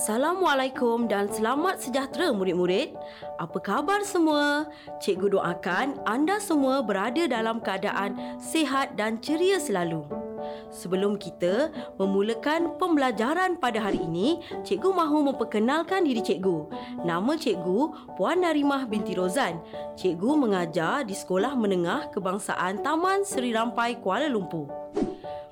Assalamualaikum dan selamat sejahtera murid-murid. Apa khabar semua? Cikgu doakan anda semua berada dalam keadaan sihat dan ceria selalu. Sebelum kita memulakan pembelajaran pada hari ini, cikgu mahu memperkenalkan diri cikgu. Nama cikgu Puan Narimah binti Rozan. Cikgu mengajar di Sekolah Menengah Kebangsaan Taman Seri Rampai Kuala Lumpur.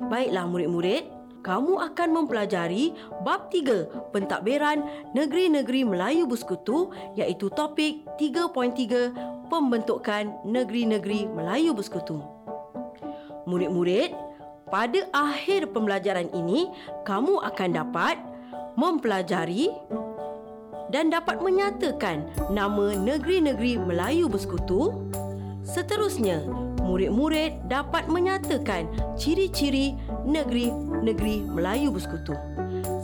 Baiklah murid-murid, kamu akan mempelajari bab 3 pentadbiran negeri-negeri Melayu Bersekutu iaitu topik 3.3 pembentukan negeri-negeri Melayu Bersekutu. Murid-murid, pada akhir pembelajaran ini kamu akan dapat mempelajari dan dapat menyatakan nama negeri-negeri Melayu Bersekutu. Seterusnya, murid-murid dapat menyatakan ciri-ciri negeri-negeri Melayu Bersekutu.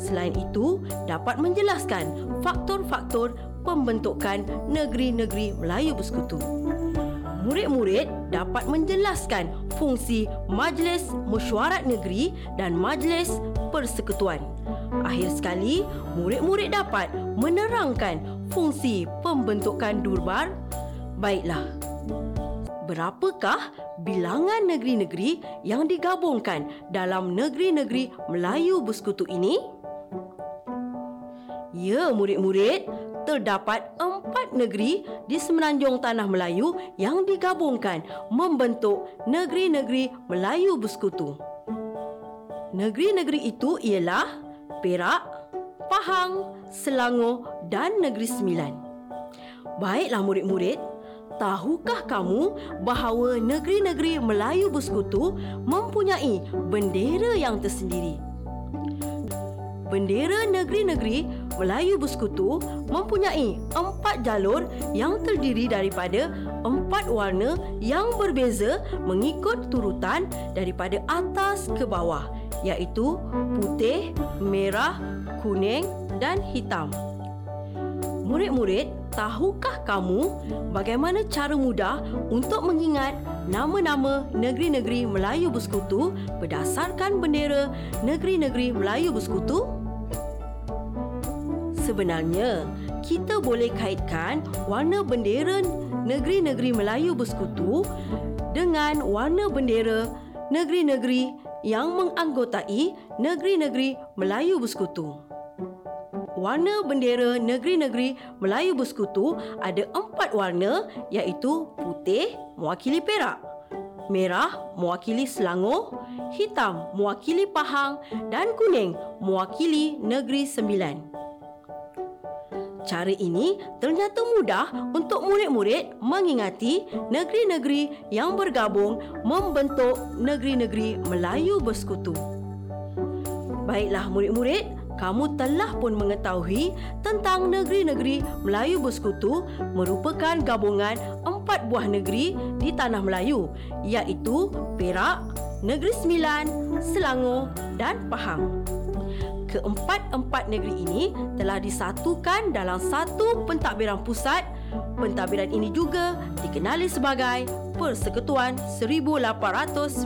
Selain itu, dapat menjelaskan faktor-faktor pembentukan negeri-negeri Melayu Bersekutu. Murid-murid dapat menjelaskan fungsi Majlis Mesyuarat Negeri dan Majlis Persekutuan. Akhir sekali, murid-murid dapat menerangkan fungsi pembentukan durbar. Baiklah, berapakah bilangan negeri-negeri yang digabungkan dalam negeri-negeri Melayu Bersekutu ini? Ya, murid-murid, terdapat empat negeri di semenanjung Tanah Melayu yang digabungkan membentuk negeri-negeri Melayu Bersekutu. Negeri-negeri itu ialah Perak, Pahang, Selangor dan Negeri Sembilan. Baiklah murid-murid, Tahukah kamu bahawa negeri-negeri Melayu Bersekutu mempunyai bendera yang tersendiri? Bendera negeri-negeri Melayu Bersekutu mempunyai empat jalur yang terdiri daripada empat warna yang berbeza mengikut turutan daripada atas ke bawah iaitu putih, merah, kuning dan hitam. Murid-murid Tahukah kamu bagaimana cara mudah untuk mengingat nama-nama negeri-negeri Melayu Bersekutu berdasarkan bendera negeri-negeri Melayu Bersekutu? Sebenarnya, kita boleh kaitkan warna bendera negeri-negeri Melayu Bersekutu dengan warna bendera negeri-negeri yang menganggotai negeri-negeri Melayu Bersekutu warna bendera negeri-negeri Melayu Bersekutu ada empat warna iaitu putih mewakili Perak, merah mewakili Selangor, hitam mewakili Pahang dan kuning mewakili Negeri Sembilan. Cara ini ternyata mudah untuk murid-murid mengingati negeri-negeri yang bergabung membentuk negeri-negeri Melayu Bersekutu. Baiklah murid-murid, kamu telah pun mengetahui tentang negeri-negeri Melayu Bersekutu merupakan gabungan empat buah negeri di Tanah Melayu iaitu Perak, Negeri Sembilan, Selangor dan Pahang. Keempat-empat negeri ini telah disatukan dalam satu pentadbiran pusat. Pentadbiran ini juga dikenali sebagai Persekutuan 1896.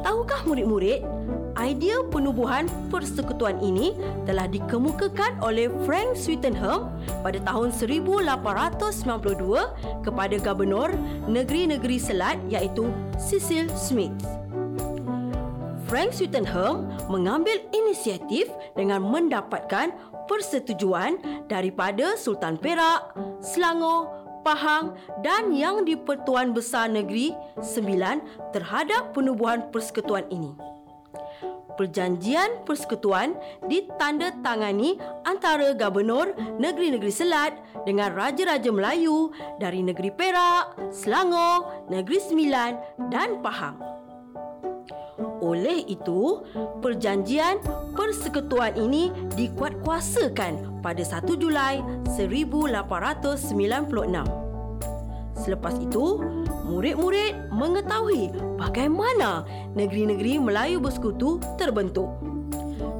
Tahukah murid-murid idea penubuhan persekutuan ini telah dikemukakan oleh Frank Swettenham pada tahun 1892 kepada Gubernur Negeri-Negeri Selat iaitu Cecil Smith. Frank Swettenham mengambil inisiatif dengan mendapatkan persetujuan daripada Sultan Perak, Selangor, Pahang dan yang di-Pertuan Besar Negeri Sembilan terhadap penubuhan persekutuan ini. Perjanjian persekutuan ditandatangani antara Gubernur Negeri-Negeri Selat dengan Raja-Raja Melayu dari Negeri Perak, Selangor, Negeri Sembilan dan Pahang. Oleh itu, perjanjian persekutuan ini dikuatkuasakan pada 1 Julai 1896. Selepas itu, murid-murid mengetahui bagaimana negeri-negeri Melayu Bersekutu terbentuk.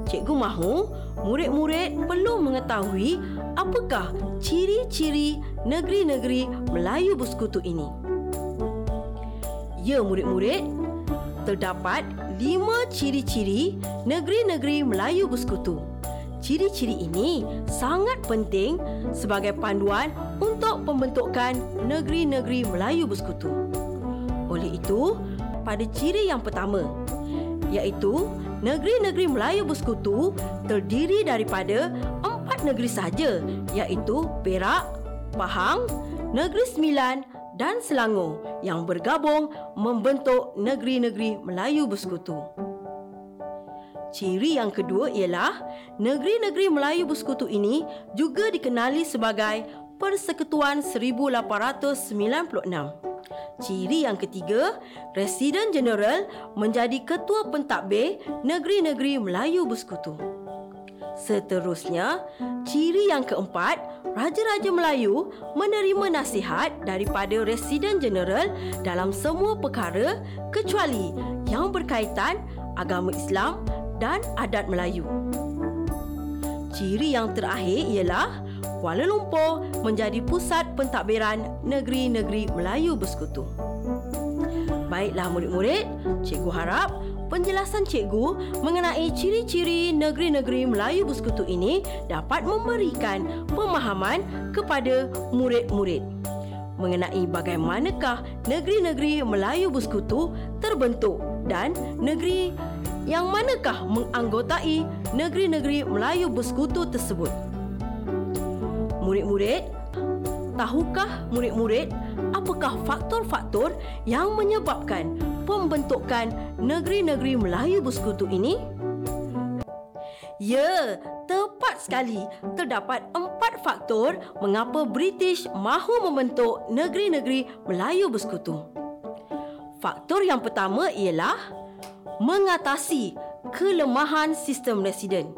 Cikgu mahu murid-murid perlu mengetahui apakah ciri-ciri negeri-negeri Melayu Bersekutu ini. Ya murid-murid, terdapat lima ciri-ciri negeri-negeri Melayu bersekutu. Ciri-ciri ini sangat penting sebagai panduan untuk pembentukan negeri-negeri Melayu bersekutu. Oleh itu, pada ciri yang pertama, iaitu negeri-negeri Melayu bersekutu terdiri daripada empat negeri sahaja, iaitu Perak, Pahang, Negeri Sembilan dan Selangor yang bergabung membentuk negeri-negeri Melayu bersekutu. Ciri yang kedua ialah negeri-negeri Melayu bersekutu ini juga dikenali sebagai Persekutuan 1896. Ciri yang ketiga, Residen Jeneral menjadi Ketua Pentadbir Negeri-Negeri Melayu Bersekutu. Seterusnya, ciri yang keempat, Raja-Raja Melayu menerima nasihat daripada Residen Jeneral dalam semua perkara kecuali yang berkaitan agama Islam dan adat Melayu. Ciri yang terakhir ialah Kuala Lumpur menjadi pusat pentadbiran negeri-negeri Melayu Bersekutu. Baiklah murid-murid, cikgu harap penjelasan cikgu mengenai ciri-ciri negeri-negeri Melayu Bersekutu ini dapat memberikan pemahaman kepada murid-murid mengenai bagaimanakah negeri-negeri Melayu Bersekutu terbentuk dan negeri yang manakah menganggotai negeri-negeri Melayu Bersekutu tersebut. Murid-murid, tahukah murid-murid apakah faktor-faktor yang menyebabkan pembentukan negeri-negeri Melayu Bersekutu ini? Ya, tepat sekali. Terdapat empat faktor mengapa British mahu membentuk negeri-negeri Melayu Bersekutu. Faktor yang pertama ialah mengatasi kelemahan sistem residen.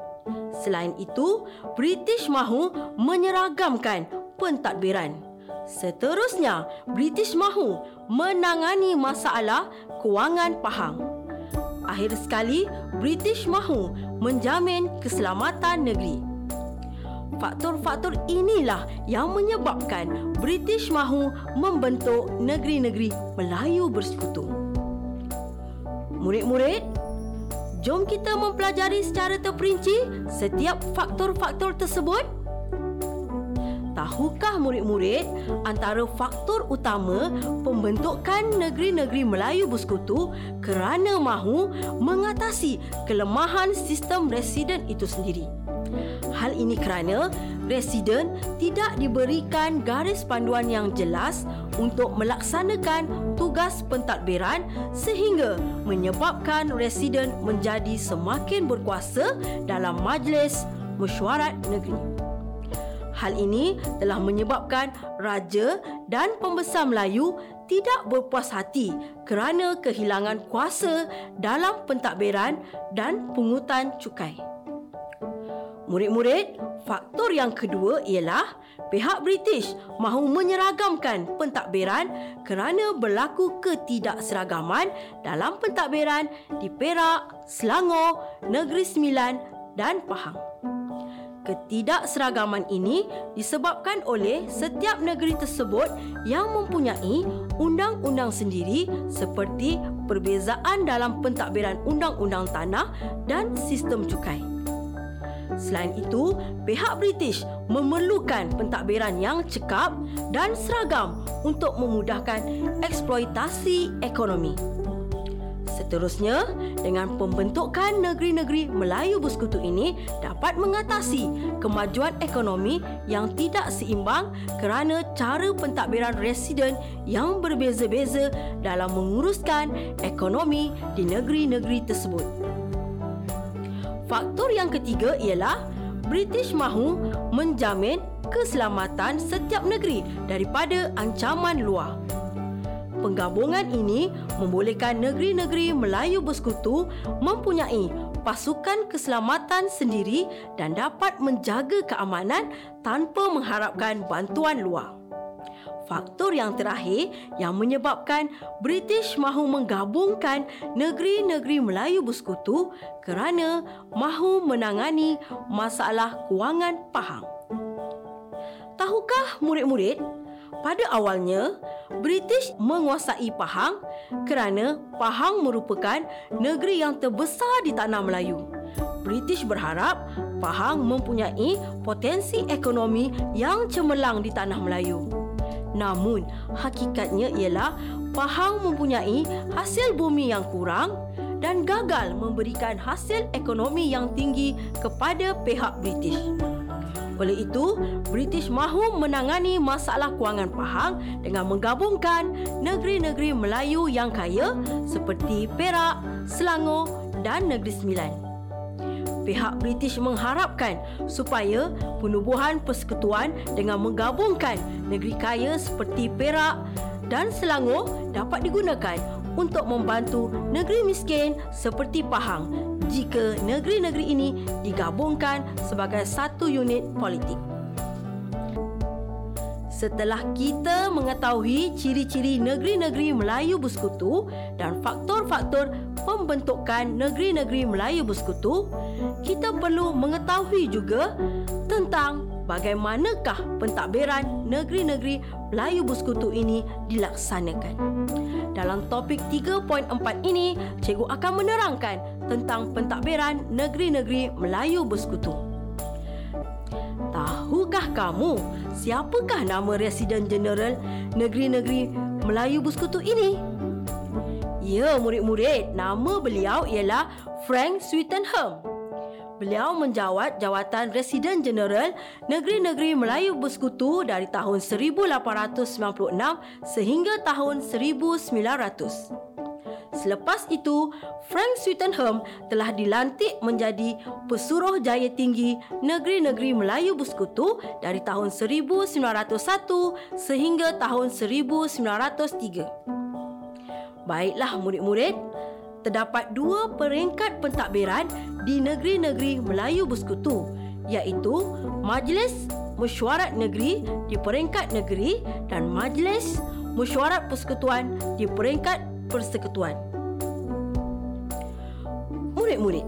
Selain itu, British mahu menyeragamkan pentadbiran. Seterusnya, British mahu menangani masalah kewangan Pahang. Akhir sekali, British mahu menjamin keselamatan negeri. Faktor-faktor inilah yang menyebabkan British mahu membentuk negeri-negeri Melayu bersekutu. Murid-murid, jom kita mempelajari secara terperinci setiap faktor-faktor tersebut. Tahukah murid-murid antara faktor utama pembentukan negeri-negeri Melayu bersekutu kerana mahu mengatasi kelemahan sistem residen itu sendiri? Hal ini kerana residen tidak diberikan garis panduan yang jelas untuk melaksanakan tugas pentadbiran sehingga menyebabkan residen menjadi semakin berkuasa dalam majlis mesyuarat negeri. Hal ini telah menyebabkan raja dan pembesar Melayu tidak berpuas hati kerana kehilangan kuasa dalam pentadbiran dan pungutan cukai. Murid-murid, faktor yang kedua ialah pihak British mahu menyeragamkan pentadbiran kerana berlaku ketidakseragaman dalam pentadbiran di Perak, Selangor, Negeri Sembilan dan Pahang. Ketidakseragaman ini disebabkan oleh setiap negeri tersebut yang mempunyai undang-undang sendiri seperti perbezaan dalam pentadbiran undang-undang tanah dan sistem cukai. Selain itu, pihak British memerlukan pentadbiran yang cekap dan seragam untuk memudahkan eksploitasi ekonomi. Seterusnya, dengan pembentukan negeri-negeri Melayu Bersekutu ini dapat mengatasi kemajuan ekonomi yang tidak seimbang kerana cara pentadbiran residen yang berbeza-beza dalam menguruskan ekonomi di negeri-negeri tersebut. Faktor yang ketiga ialah British mahu menjamin keselamatan setiap negeri daripada ancaman luar penggabungan ini membolehkan negeri-negeri Melayu bersekutu mempunyai pasukan keselamatan sendiri dan dapat menjaga keamanan tanpa mengharapkan bantuan luar. Faktor yang terakhir yang menyebabkan British mahu menggabungkan negeri-negeri Melayu bersekutu kerana mahu menangani masalah kewangan Pahang. Tahukah murid-murid pada awalnya, British menguasai Pahang kerana Pahang merupakan negeri yang terbesar di tanah Melayu. British berharap Pahang mempunyai potensi ekonomi yang cemerlang di tanah Melayu. Namun, hakikatnya ialah Pahang mempunyai hasil bumi yang kurang dan gagal memberikan hasil ekonomi yang tinggi kepada pihak British. Oleh itu, British mahu menangani masalah kewangan Pahang dengan menggabungkan negeri-negeri Melayu yang kaya seperti Perak, Selangor dan Negeri Sembilan. Pihak British mengharapkan supaya penubuhan persekutuan dengan menggabungkan negeri kaya seperti Perak dan Selangor dapat digunakan untuk membantu negeri miskin seperti Pahang jika negeri-negeri ini digabungkan sebagai satu unit politik. Setelah kita mengetahui ciri-ciri negeri-negeri Melayu bersekutu dan faktor-faktor pembentukan negeri-negeri Melayu bersekutu, kita perlu mengetahui juga tentang bagaimanakah pentadbiran negeri-negeri Melayu bersekutu ini dilaksanakan. Dalam topik 3.4 ini, cikgu akan menerangkan tentang pentadbiran negeri-negeri Melayu bersekutu. Tahukah kamu siapakah nama Residen Jeneral negeri-negeri Melayu bersekutu ini? Ya, murid-murid, nama beliau ialah Frank Swettenham. Beliau menjawat jawatan Residen Jeneral Negeri-Negeri Melayu Bersekutu dari tahun 1896 sehingga tahun 1900. Selepas itu, Frank Swettenham telah dilantik menjadi Pesuruh Jaya Tinggi Negeri-Negeri Melayu Bersekutu dari tahun 1901 sehingga tahun 1903. Baiklah murid-murid, terdapat dua peringkat pentadbiran di negeri-negeri Melayu Bersekutu iaitu Majlis Mesyuarat Negeri di peringkat negeri dan Majlis Mesyuarat Persekutuan di peringkat persekutuan. Murid-murid,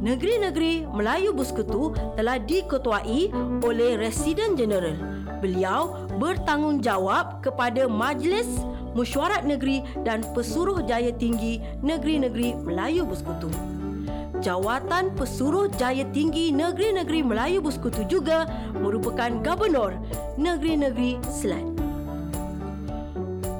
negeri-negeri Melayu Bersekutu telah diketuai oleh Residen Jeneral. Beliau bertanggungjawab kepada Majlis Mesyuarat Negeri dan Pesuruh Jaya Tinggi Negeri-Negeri Melayu Bersekutu. Jawatan Pesuruh Jaya Tinggi Negeri-Negeri Melayu Bersekutu juga merupakan Gubernur Negeri-Negeri Selat.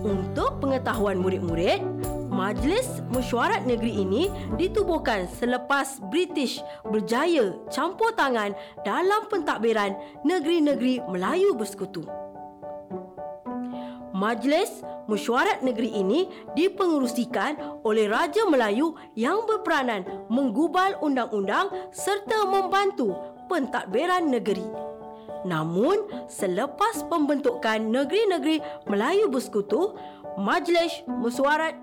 Untuk pengetahuan murid-murid, Majlis Mesyuarat Negeri ini ditubuhkan selepas British berjaya campur tangan dalam pentadbiran negeri-negeri Melayu Bersekutu. Majlis mesyuarat negeri ini dipengerusikan oleh Raja Melayu yang berperanan menggubal undang-undang serta membantu pentadbiran negeri. Namun, selepas pembentukan negeri-negeri Melayu Bersekutu, Majlis Mesyuarat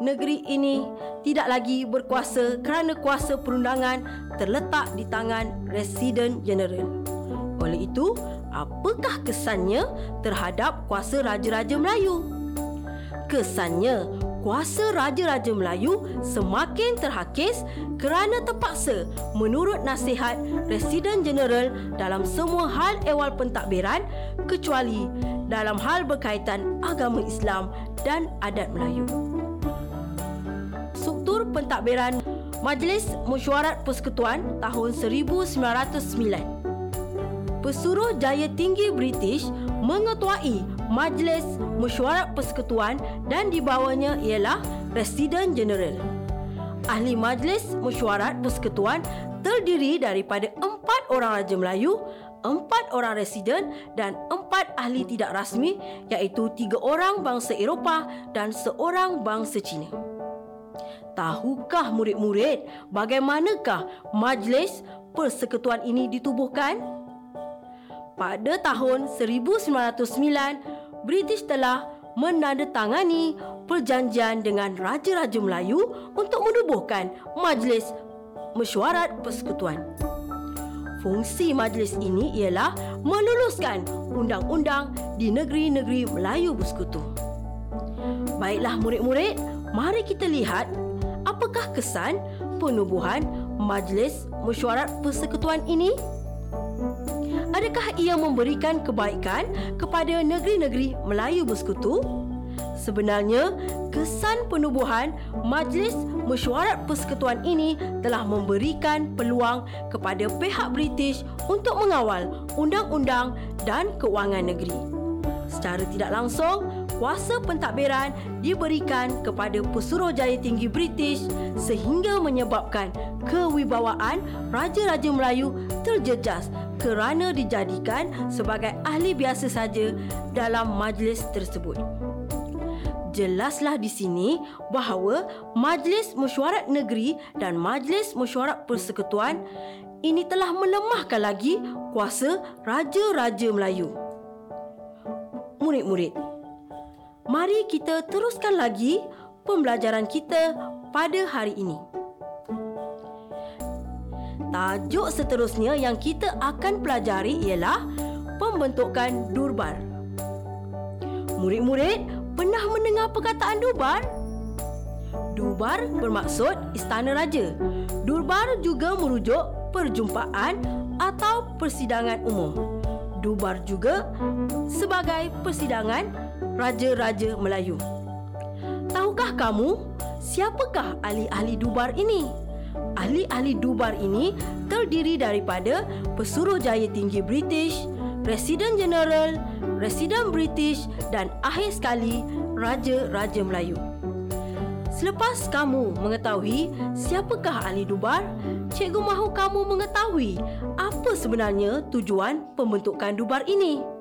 Negeri ini tidak lagi berkuasa kerana kuasa perundangan terletak di tangan Residen Jeneral. Oleh itu, apakah kesannya terhadap kuasa Raja-Raja Melayu? Kesannya, kuasa Raja-Raja Melayu semakin terhakis kerana terpaksa menurut nasihat Residen Jeneral dalam semua hal ehwal pentadbiran kecuali dalam hal berkaitan agama Islam dan adat Melayu. Struktur pentadbiran Majlis Mesyuarat Persekutuan tahun 1909 Pesuruh Jaya Tinggi British mengetuai Majlis Mesyuarat Persekutuan dan di bawahnya ialah Residen Jeneral. Ahli Majlis Mesyuarat Persekutuan terdiri daripada empat orang Raja Melayu, empat orang residen dan empat ahli tidak rasmi iaitu tiga orang bangsa Eropah dan seorang bangsa Cina. Tahukah murid-murid bagaimanakah majlis persekutuan ini ditubuhkan? pada tahun 1909, British telah menandatangani perjanjian dengan Raja-Raja Melayu untuk menubuhkan Majlis Mesyuarat Persekutuan. Fungsi majlis ini ialah meluluskan undang-undang di negeri-negeri Melayu Bersekutu. Baiklah murid-murid, mari kita lihat apakah kesan penubuhan Majlis Mesyuarat Persekutuan ini. Adakah ia memberikan kebaikan kepada negeri-negeri Melayu bersekutu? Sebenarnya, kesan penubuhan Majlis Mesyuarat Persekutuan ini telah memberikan peluang kepada pihak British untuk mengawal undang-undang dan keuangan negeri. Secara tidak langsung, kuasa pentadbiran diberikan kepada Pesuruhjaya Tinggi British sehingga menyebabkan kewibawaan Raja-Raja Melayu terjejas kerana dijadikan sebagai ahli biasa saja dalam majlis tersebut jelaslah di sini bahawa Majlis Mesyuarat Negeri dan Majlis Mesyuarat Persekutuan ini telah melemahkan lagi kuasa Raja-Raja Melayu. Murid-murid, mari kita teruskan lagi pembelajaran kita pada hari ini. Tajuk seterusnya yang kita akan pelajari ialah pembentukan durbar. Murid-murid, Pernah mendengar perkataan Dubar? Dubar bermaksud istana raja. Durbar juga merujuk perjumpaan atau persidangan umum. Dubar juga sebagai persidangan raja-raja Melayu. Tahukah kamu siapakah ahli-ahli Dubar ini? Ahli-ahli Dubar ini terdiri daripada Pesuruhjaya Tinggi British, Residen Jeneral, Residen British dan akhir sekali Raja-Raja Melayu. Selepas kamu mengetahui siapakah ahli Dubar, cikgu mahu kamu mengetahui apa sebenarnya tujuan pembentukan Dubar ini.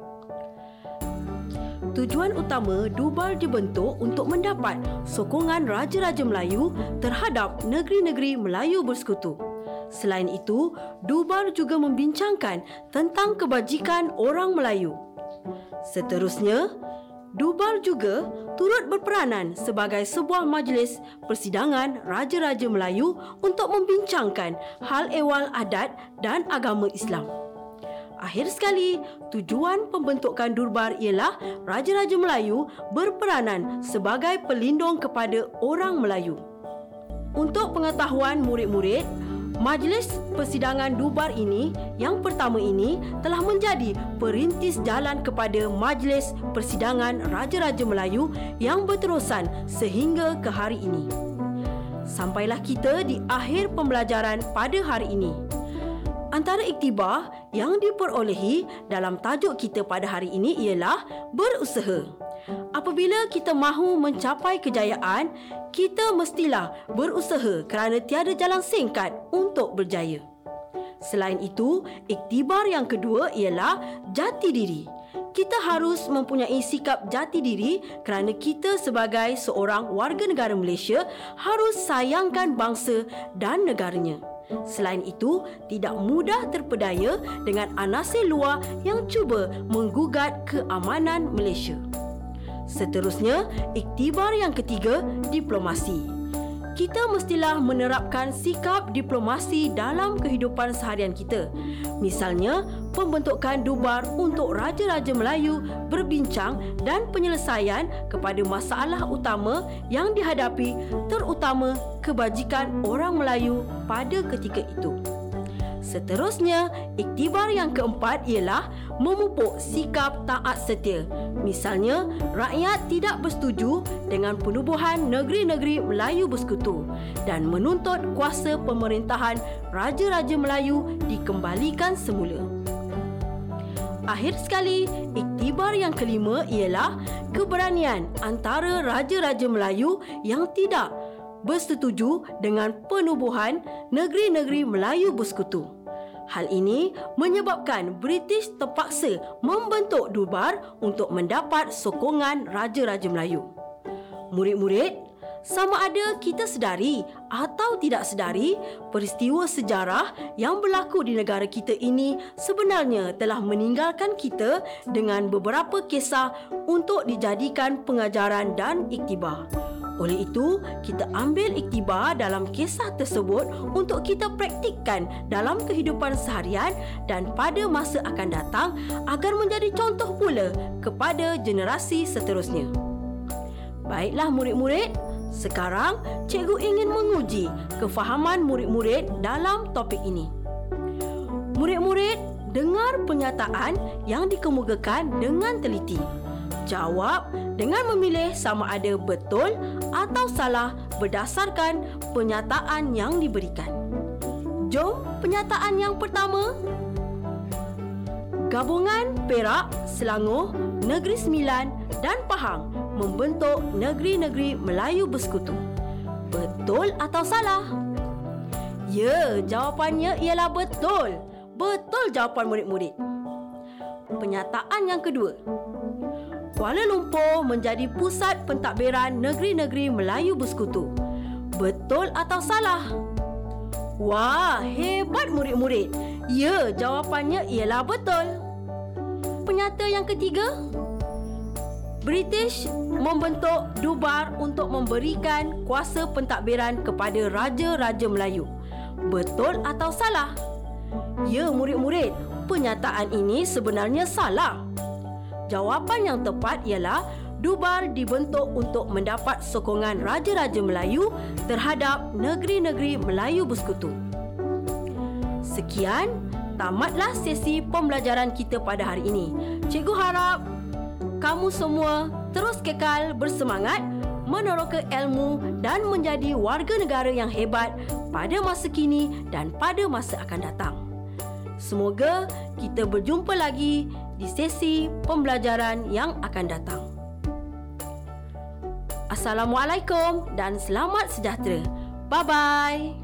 Tujuan utama Dubar dibentuk untuk mendapat sokongan Raja-Raja Melayu terhadap negeri-negeri Melayu bersekutu. Selain itu, Dubar juga membincangkan tentang kebajikan orang Melayu. Seterusnya, Dubar juga turut berperanan sebagai sebuah majlis persidangan Raja-Raja Melayu untuk membincangkan hal ehwal adat dan agama Islam. Akhir sekali, tujuan pembentukan Durbar ialah Raja-Raja Melayu berperanan sebagai pelindung kepada orang Melayu. Untuk pengetahuan murid-murid, Majlis persidangan Dubar ini yang pertama ini telah menjadi perintis jalan kepada Majlis Persidangan Raja-Raja Melayu yang berterusan sehingga ke hari ini. Sampailah kita di akhir pembelajaran pada hari ini. Antara iktibar yang diperolehi dalam tajuk kita pada hari ini ialah berusaha. Apabila kita mahu mencapai kejayaan, kita mestilah berusaha kerana tiada jalan singkat untuk berjaya. Selain itu, iktibar yang kedua ialah jati diri. Kita harus mempunyai sikap jati diri kerana kita sebagai seorang warga negara Malaysia harus sayangkan bangsa dan negaranya. Selain itu, tidak mudah terpedaya dengan anasir luar yang cuba menggugat keamanan Malaysia. Seterusnya, iktibar yang ketiga, diplomasi. Kita mestilah menerapkan sikap diplomasi dalam kehidupan seharian kita. Misalnya, pembentukan dubar untuk Raja-Raja Melayu berbincang dan penyelesaian kepada masalah utama yang dihadapi terutama kebajikan orang Melayu pada ketika itu. Seterusnya, iktibar yang keempat ialah memupuk sikap taat setia. Misalnya, rakyat tidak bersetuju dengan penubuhan negeri-negeri Melayu bersekutu dan menuntut kuasa pemerintahan Raja-Raja Melayu dikembalikan semula. Akhir sekali, iktibar yang kelima ialah keberanian antara Raja-Raja Melayu yang tidak bersetuju dengan penubuhan negeri-negeri Melayu bersekutu. Hal ini menyebabkan British terpaksa membentuk Dubar untuk mendapat sokongan Raja-Raja Melayu. Murid-murid, sama ada kita sedari atau tidak sedari, peristiwa sejarah yang berlaku di negara kita ini sebenarnya telah meninggalkan kita dengan beberapa kisah untuk dijadikan pengajaran dan iktibar. Oleh itu, kita ambil iktibar dalam kisah tersebut untuk kita praktikkan dalam kehidupan seharian dan pada masa akan datang agar menjadi contoh pula kepada generasi seterusnya. Baiklah murid-murid, sekarang cikgu ingin menguji kefahaman murid-murid dalam topik ini. Murid-murid, dengar pernyataan yang dikemukakan dengan teliti. Jawab dengan memilih sama ada betul atau salah berdasarkan pernyataan yang diberikan. Jom pernyataan yang pertama. Gabungan Perak, Selangor, Negeri Sembilan dan Pahang membentuk negeri-negeri Melayu Bersekutu. Betul atau salah? Ya, jawapannya ialah betul. Betul jawapan murid-murid. Pernyataan yang kedua. Kuala Lumpur menjadi pusat pentadbiran negeri-negeri Melayu Bersekutu. Betul atau salah? Wah, hebat murid-murid. Ya, jawapannya ialah betul. Penyata yang ketiga, British membentuk Dubar untuk memberikan kuasa pentadbiran kepada Raja-Raja Melayu. Betul atau salah? Ya, murid-murid, pernyataan ini sebenarnya salah. Jawapan yang tepat ialah Dubar dibentuk untuk mendapat sokongan Raja-Raja Melayu terhadap negeri-negeri Melayu Bersekutu. Sekian, tamatlah sesi pembelajaran kita pada hari ini. Cikgu harap kamu semua terus kekal bersemangat meneroka ilmu dan menjadi warga negara yang hebat pada masa kini dan pada masa akan datang. Semoga kita berjumpa lagi di sesi pembelajaran yang akan datang. Assalamualaikum dan selamat sejahtera. Bye-bye.